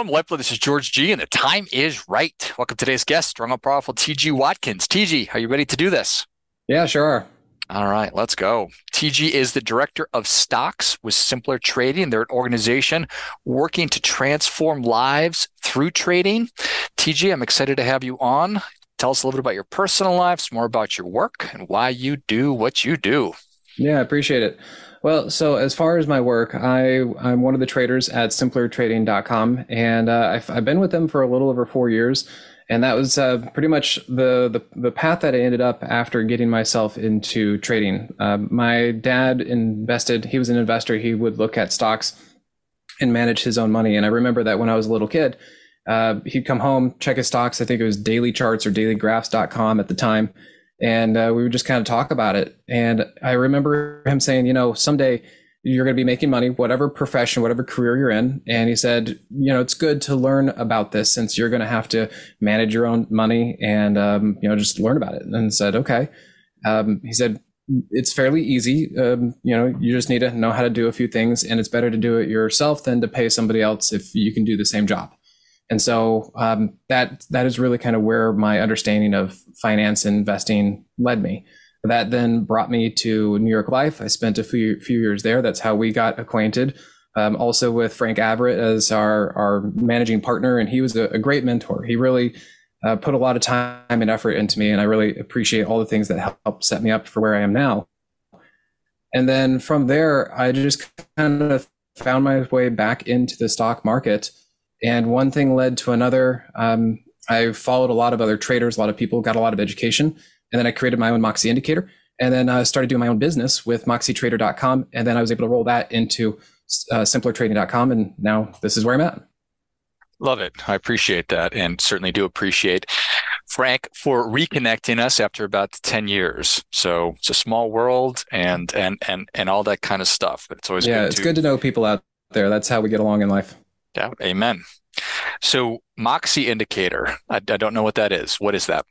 Well, Molecular, this is George G, and the time is right. Welcome to today's guest, strong and powerful TG Watkins. TG, are you ready to do this? Yeah, sure. All right, let's go. TG is the director of stocks with Simpler Trading. They're an organization working to transform lives through trading. TG, I'm excited to have you on. Tell us a little bit about your personal life, some more about your work, and why you do what you do. Yeah, I appreciate it. Well, so as far as my work, I I'm one of the traders at simplertrading.com, and uh, I've, I've been with them for a little over four years, and that was uh, pretty much the, the the path that I ended up after getting myself into trading. Uh, my dad invested; he was an investor. He would look at stocks and manage his own money, and I remember that when I was a little kid. Uh, he'd come home, check his stocks. I think it was Daily Charts or DailyGraphs.com at the time and uh, we would just kind of talk about it. And I remember him saying, you know, someday you're going to be making money, whatever profession, whatever career you're in. And he said, you know, it's good to learn about this since you're going to have to manage your own money and, um, you know, just learn about it. And said, okay. Um, he said, it's fairly easy. Um, you know, you just need to know how to do a few things, and it's better to do it yourself than to pay somebody else if you can do the same job. And so um, that that is really kind of where my understanding of finance and investing led me. That then brought me to New York Life. I spent a few few years there. That's how we got acquainted. Um, also with Frank Averett as our our managing partner, and he was a, a great mentor. He really uh, put a lot of time and effort into me, and I really appreciate all the things that helped set me up for where I am now. And then from there, I just kind of found my way back into the stock market and one thing led to another. Um, I followed a lot of other traders, a lot of people, got a lot of education. And then I created my own Moxie indicator and then I uh, started doing my own business with moxietrader.com. And then I was able to roll that into uh, simplertrading.com. And now this is where I'm at. Love it. I appreciate that and certainly do appreciate Frank for reconnecting us after about 10 years. So it's a small world and and and and all that kind of stuff. It's always yeah, good it's to, good to know people out there. That's how we get along in life. Yeah, amen. So Moxie indicator, I, I don't know what that is. What is that?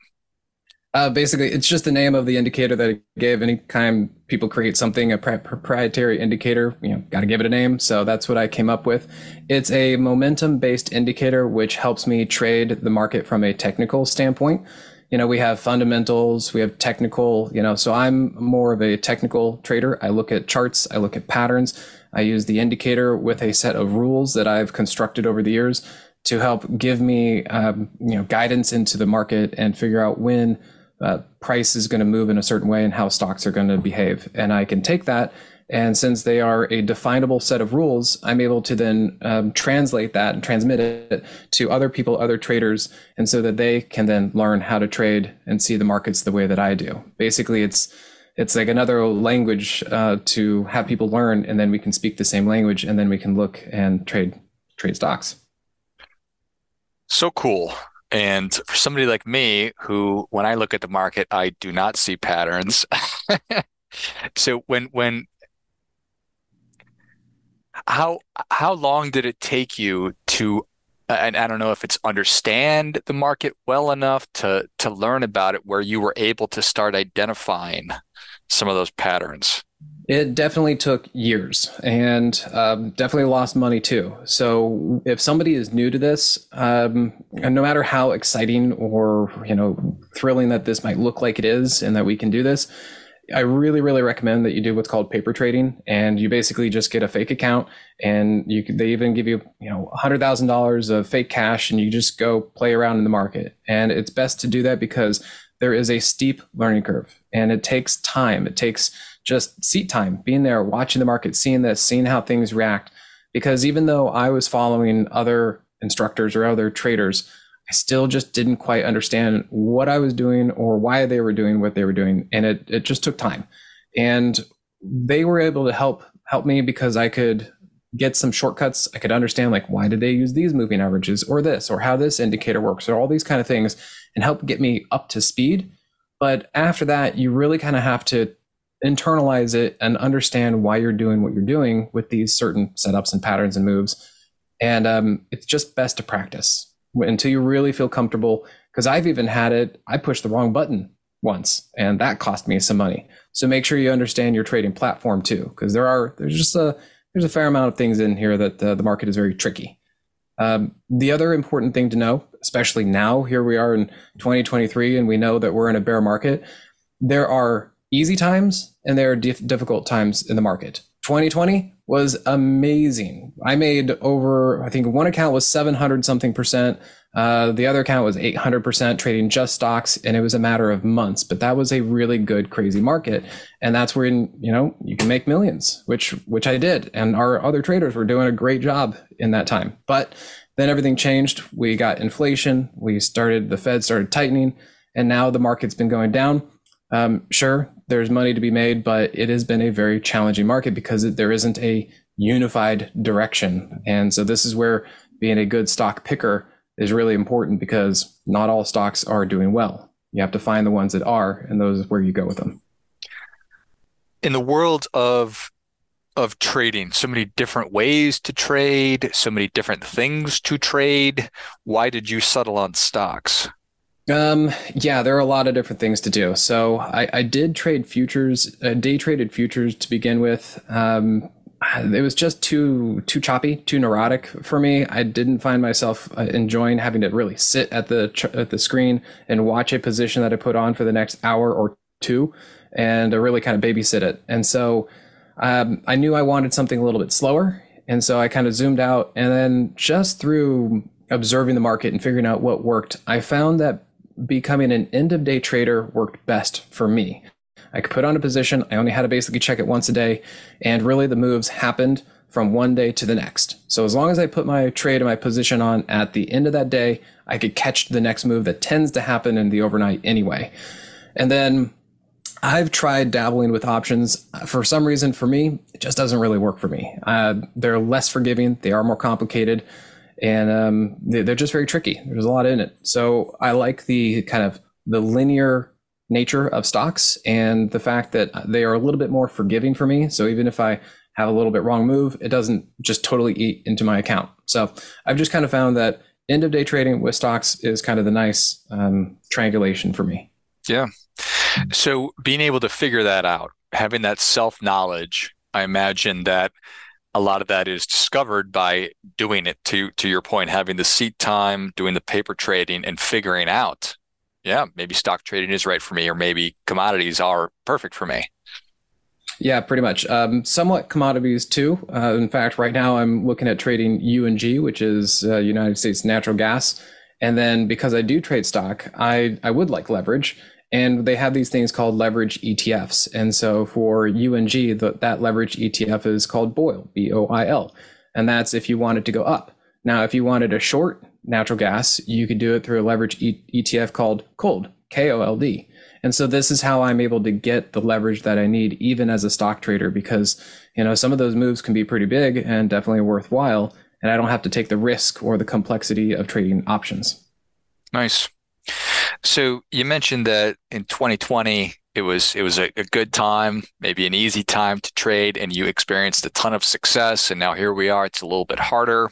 Uh, basically, it's just the name of the indicator that it gave. Anytime people create something, a proprietary indicator, you know, got to give it a name. So that's what I came up with. It's a momentum-based indicator, which helps me trade the market from a technical standpoint. You know, we have fundamentals, we have technical. You know, so I'm more of a technical trader. I look at charts, I look at patterns. I use the indicator with a set of rules that I've constructed over the years to help give me um, you know guidance into the market and figure out when uh, price is going to move in a certain way and how stocks are going to behave. And I can take that and since they are a definable set of rules, I'm able to then um, translate that and transmit it to other people, other traders, and so that they can then learn how to trade and see the markets the way that I do. Basically, it's it's like another language uh, to have people learn, and then we can speak the same language, and then we can look and trade trade stocks. So cool. And for somebody like me, who when I look at the market, I do not see patterns. so when when how how long did it take you to and I don't know if it's understand the market well enough to to learn about it where you were able to start identifying some of those patterns? It definitely took years and um, definitely lost money too. So if somebody is new to this, um, and no matter how exciting or you know thrilling that this might look like it is, and that we can do this, I really, really recommend that you do what's called paper trading, and you basically just get a fake account, and you they even give you you know hundred thousand dollars of fake cash, and you just go play around in the market. And it's best to do that because there is a steep learning curve, and it takes time. It takes just seat time, being there, watching the market, seeing this, seeing how things react. Because even though I was following other instructors or other traders, I still just didn't quite understand what I was doing or why they were doing what they were doing. And it, it just took time. And they were able to help help me because I could get some shortcuts. I could understand like why did they use these moving averages or this or how this indicator works or all these kind of things and help get me up to speed. But after that, you really kind of have to internalize it and understand why you're doing what you're doing with these certain setups and patterns and moves. And um, it's just best to practice until you really feel comfortable. Because I've even had it, I pushed the wrong button once, and that cost me some money. So make sure you understand your trading platform too, because there are there's just a there's a fair amount of things in here that uh, the market is very tricky. Um, the other important thing to know, especially now, here we are in 2023, and we know that we're in a bear market. There are easy times and there are dif- difficult times in the market. 2020 was amazing. I made over, I think one account was 700 something percent. Uh, the other account was 800% trading just stocks, and it was a matter of months. But that was a really good, crazy market, and that's where you know you can make millions, which which I did, and our other traders were doing a great job in that time. But then everything changed. We got inflation. We started the Fed started tightening, and now the market's been going down. Um, sure, there's money to be made, but it has been a very challenging market because there isn't a unified direction, and so this is where being a good stock picker is really important because not all stocks are doing well. You have to find the ones that are, and those is where you go with them. In the world of of trading, so many different ways to trade, so many different things to trade. Why did you settle on stocks? Um, yeah, there are a lot of different things to do. So I, I did trade futures, uh, day traded futures to begin with. Um, it was just too too choppy, too neurotic for me. I didn't find myself uh, enjoying having to really sit at the at the screen and watch a position that I put on for the next hour or two, and to really kind of babysit it. And so um, I knew I wanted something a little bit slower, and so I kind of zoomed out. And then just through observing the market and figuring out what worked, I found that becoming an end of day trader worked best for me. I could put on a position. I only had to basically check it once a day. And really the moves happened from one day to the next. So as long as I put my trade and my position on at the end of that day, I could catch the next move that tends to happen in the overnight anyway. And then I've tried dabbling with options. For some reason, for me, it just doesn't really work for me. Uh, they're less forgiving, they are more complicated, and um, they're just very tricky. There's a lot in it. So I like the kind of the linear nature of stocks and the fact that they are a little bit more forgiving for me. So even if I have a little bit wrong move, it doesn't just totally eat into my account. So I've just kind of found that end of day trading with stocks is kind of the nice um, triangulation for me. Yeah. So being able to figure that out, having that self knowledge, I imagine that a lot of that is discovered by doing it to to your point having the seat time doing the paper trading and figuring out yeah, maybe stock trading is right for me, or maybe commodities are perfect for me. Yeah, pretty much. Um, somewhat commodities too. Uh, in fact, right now I'm looking at trading UNG, which is uh, United States natural gas. And then because I do trade stock, I, I would like leverage. And they have these things called leverage ETFs. And so for UNG, the, that leverage ETF is called BOIL, B O I L. And that's if you wanted to go up. Now, if you wanted a short, natural gas, you could do it through a leverage e- ETF called KOLD, K O L D. And so this is how I'm able to get the leverage that I need even as a stock trader because you know some of those moves can be pretty big and definitely worthwhile and I don't have to take the risk or the complexity of trading options. Nice. So you mentioned that in 2020 it was it was a, a, good time, maybe an easy time to trade, and you experienced a ton of success. And now here we are; it's a little bit harder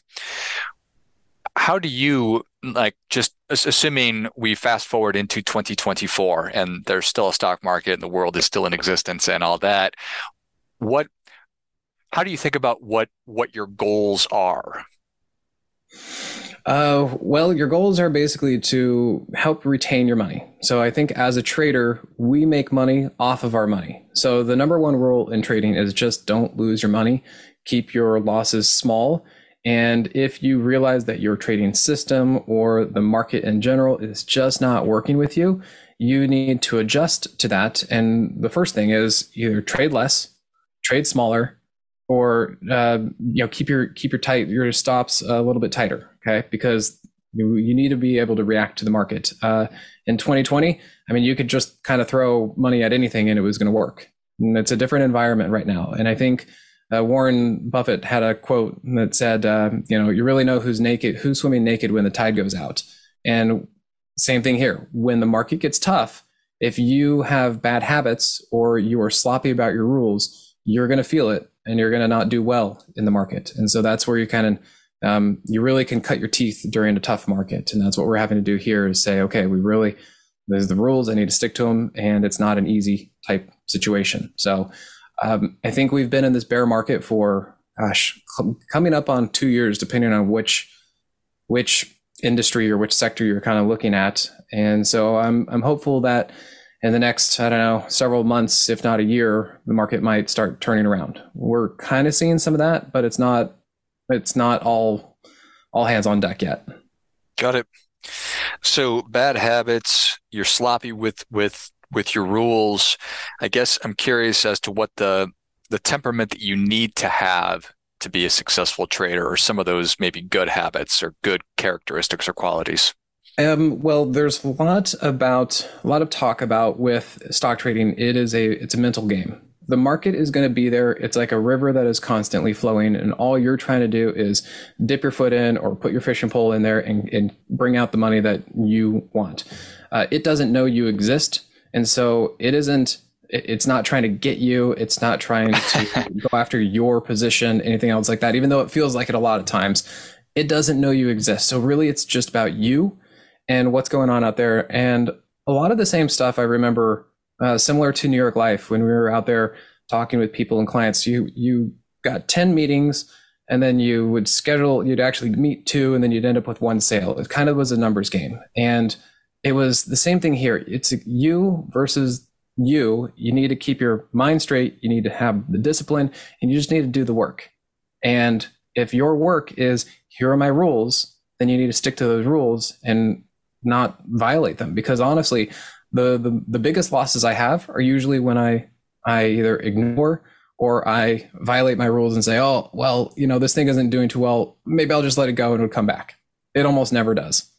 how do you like just assuming we fast forward into 2024 and there's still a stock market and the world is still in existence and all that what how do you think about what what your goals are uh, well, your goals are basically to help retain your money. So I think as a trader, we make money off of our money. So the number one rule in trading is just don't lose your money. Keep your losses small and if you realize that your trading system or the market in general is just not working with you, you need to adjust to that. And the first thing is either trade less, trade smaller, or uh, you know keep your keep your tight your stops a little bit tighter. Okay, because you, you need to be able to react to the market. Uh, in 2020, I mean, you could just kind of throw money at anything and it was going to work. And it's a different environment right now. And I think uh, Warren Buffett had a quote that said, uh, "You know, you really know who's naked, who's swimming naked when the tide goes out." And same thing here. When the market gets tough, if you have bad habits or you are sloppy about your rules, you're going to feel it, and you're going to not do well in the market. And so that's where you kind of um, you really can cut your teeth during a tough market, and that's what we're having to do here is say, okay, we really there's the rules. I need to stick to them, and it's not an easy type situation. So um, I think we've been in this bear market for, gosh, coming up on two years, depending on which which industry or which sector you're kind of looking at. And so I'm I'm hopeful that in the next I don't know several months, if not a year, the market might start turning around. We're kind of seeing some of that, but it's not it's not all all hands on deck yet. Got it. So bad habits, you're sloppy with with with your rules. I guess I'm curious as to what the the temperament that you need to have to be a successful trader or some of those maybe good habits or good characteristics or qualities? Um, well, there's a lot about a lot of talk about with stock trading. It is a it's a mental game. The market is going to be there. It's like a river that is constantly flowing, and all you're trying to do is dip your foot in or put your fishing pole in there and, and bring out the money that you want. Uh, it doesn't know you exist, and so it isn't it's not trying to get you it's not trying to go after your position anything else like that even though it feels like it a lot of times it doesn't know you exist so really it's just about you and what's going on out there. And a lot of the same stuff i remember uh, similar to new york life when we were out there talking with people and clients. You you got 10 meetings and then you would schedule you'd actually meet two and then you'd end up with one sale. It kind of was a numbers game. And it was the same thing here. It's you versus you, you need to keep your mind straight. You need to have the discipline and you just need to do the work. And if your work is, here are my rules, then you need to stick to those rules and not violate them. Because honestly, the, the, the biggest losses I have are usually when I, I either ignore or I violate my rules and say, oh, well, you know, this thing isn't doing too well. Maybe I'll just let it go and it'll come back. It almost never does.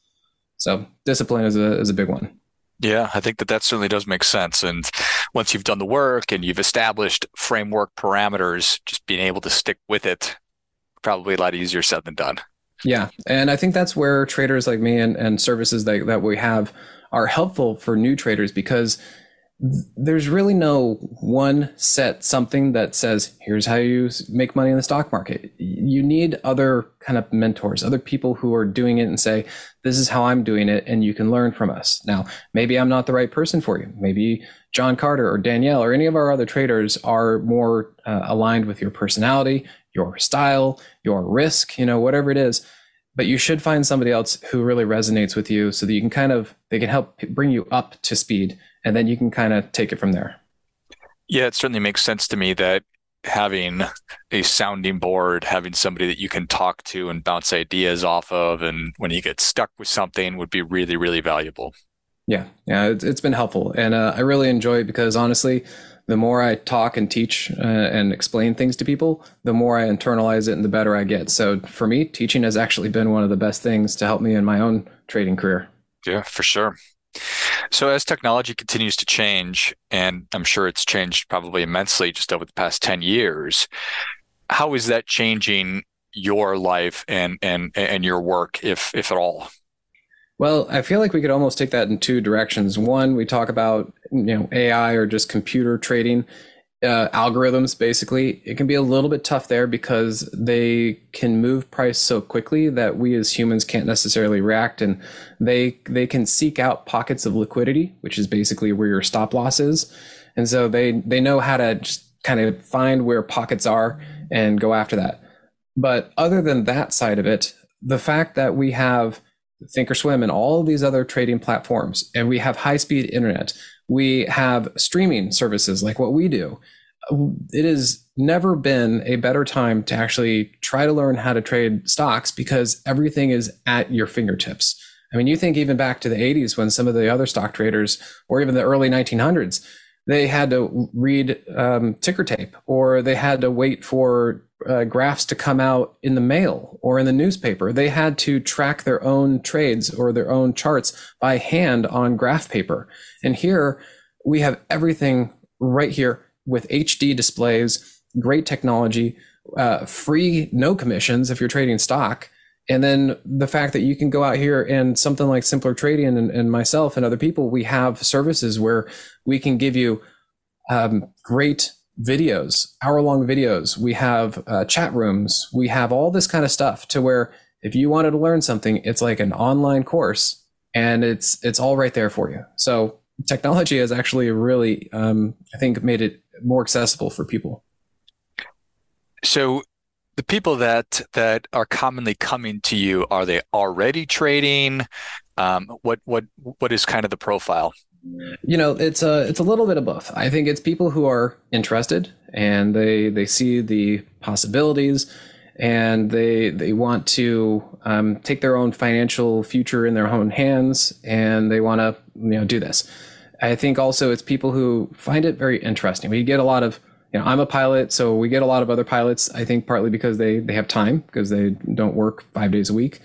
So discipline is a, is a big one. Yeah, I think that that certainly does make sense. And once you've done the work and you've established framework parameters, just being able to stick with it, probably a lot easier said than done. Yeah. And I think that's where traders like me and, and services that, that we have are helpful for new traders because there's really no one set something that says here's how you make money in the stock market you need other kind of mentors other people who are doing it and say this is how i'm doing it and you can learn from us now maybe i'm not the right person for you maybe john carter or danielle or any of our other traders are more uh, aligned with your personality your style your risk you know whatever it is but you should find somebody else who really resonates with you so that you can kind of they can help bring you up to speed and then you can kind of take it from there. Yeah, it certainly makes sense to me that having a sounding board, having somebody that you can talk to and bounce ideas off of, and when you get stuck with something, would be really, really valuable. Yeah, yeah, it's, been helpful, and uh, I really enjoy it because honestly, the more I talk and teach uh, and explain things to people, the more I internalize it and the better I get. So for me, teaching has actually been one of the best things to help me in my own trading career. Yeah, for sure. So as technology continues to change, and I'm sure it's changed probably immensely just over the past 10 years, how is that changing your life and and and your work, if if at all? Well, I feel like we could almost take that in two directions. One, we talk about you know AI or just computer trading, uh, algorithms basically. It can be a little bit tough there because they can move price so quickly that we as humans can't necessarily react and they they can seek out pockets of liquidity which is basically where your stop loss is. And so they they know how to just kind of find where pockets are and go after that. But other than that side of it the fact that we have thinkorswim and all of these other trading platforms and we have high speed internet we have streaming services like what we do. It has never been a better time to actually try to learn how to trade stocks because everything is at your fingertips. I mean, you think even back to the 80s when some of the other stock traders, or even the early 1900s, they had to read um, ticker tape or they had to wait for uh, graphs to come out in the mail or in the newspaper. They had to track their own trades or their own charts by hand on graph paper. And here we have everything right here with HD displays, great technology, uh, free, no commissions if you're trading stock. And then the fact that you can go out here and something like Simpler Trading and, and myself and other people, we have services where we can give you um, great videos, hour long videos. We have uh, chat rooms. We have all this kind of stuff to where if you wanted to learn something, it's like an online course and it's it's all right there for you. So technology has actually really, um, I think, made it more accessible for people. So the people that that are commonly coming to you are they already trading? Um, what what what is kind of the profile? You know, it's a it's a little bit of both. I think it's people who are interested and they they see the possibilities and they they want to um, take their own financial future in their own hands and they want to you know do this. I think also it's people who find it very interesting. We get a lot of you know I'm a pilot, so we get a lot of other pilots. I think partly because they they have time because they don't work five days a week.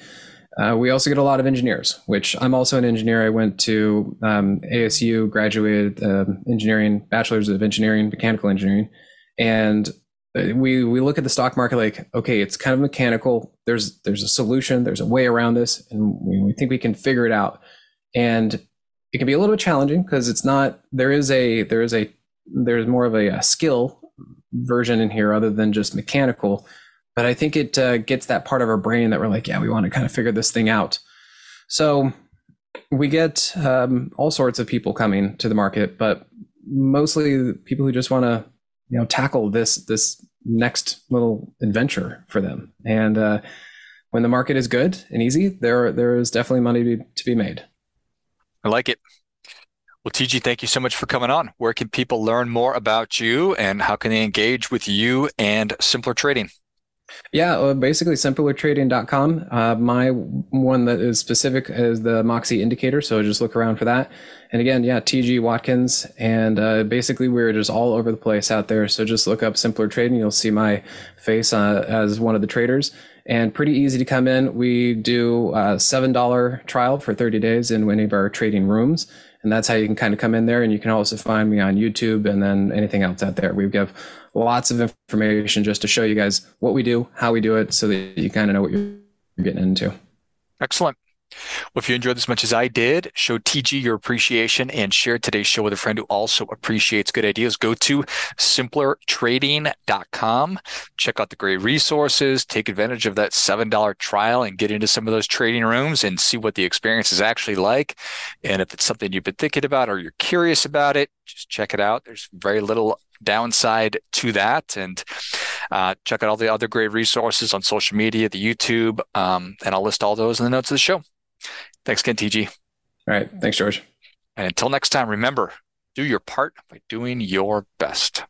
Uh, we also get a lot of engineers, which I'm also an engineer. I went to um, ASU, graduated uh, engineering, bachelor's of engineering, mechanical engineering, and uh, we we look at the stock market like, okay, it's kind of mechanical. There's there's a solution. There's a way around this, and we, we think we can figure it out. And it can be a little bit challenging because it's not. There is a there is a there's more of a, a skill version in here other than just mechanical but I think it uh, gets that part of our brain that we're like, yeah, we want to kind of figure this thing out. So we get um, all sorts of people coming to the market, but mostly people who just want to, you know, tackle this this next little adventure for them. And uh, when the market is good and easy, there there is definitely money to be, to be made. I like it. Well, TG, thank you so much for coming on. Where can people learn more about you and how can they engage with you and Simpler Trading? Yeah, uh, basically simplertrading.com. Uh, my one that is specific is the Moxie indicator, so just look around for that. And again, yeah, TG Watkins, and uh, basically we're just all over the place out there. So just look up Simpler Trading, you'll see my face uh, as one of the traders. And pretty easy to come in. We do a $7 trial for 30 days in any of our trading rooms and that's how you can kind of come in there and you can also find me on youtube and then anything else out there we give lots of information just to show you guys what we do how we do it so that you kind of know what you're getting into excellent well, if you enjoyed this as much as I did, show TG your appreciation and share today's show with a friend who also appreciates good ideas. Go to simplertrading.com. Check out the great resources, take advantage of that $7 trial and get into some of those trading rooms and see what the experience is actually like. And if it's something you've been thinking about or you're curious about it, just check it out. There's very little downside to that. And uh, check out all the other great resources on social media, the YouTube, um, and I'll list all those in the notes of the show. Thanks again, TG. All right. Thanks, George. And until next time, remember do your part by doing your best.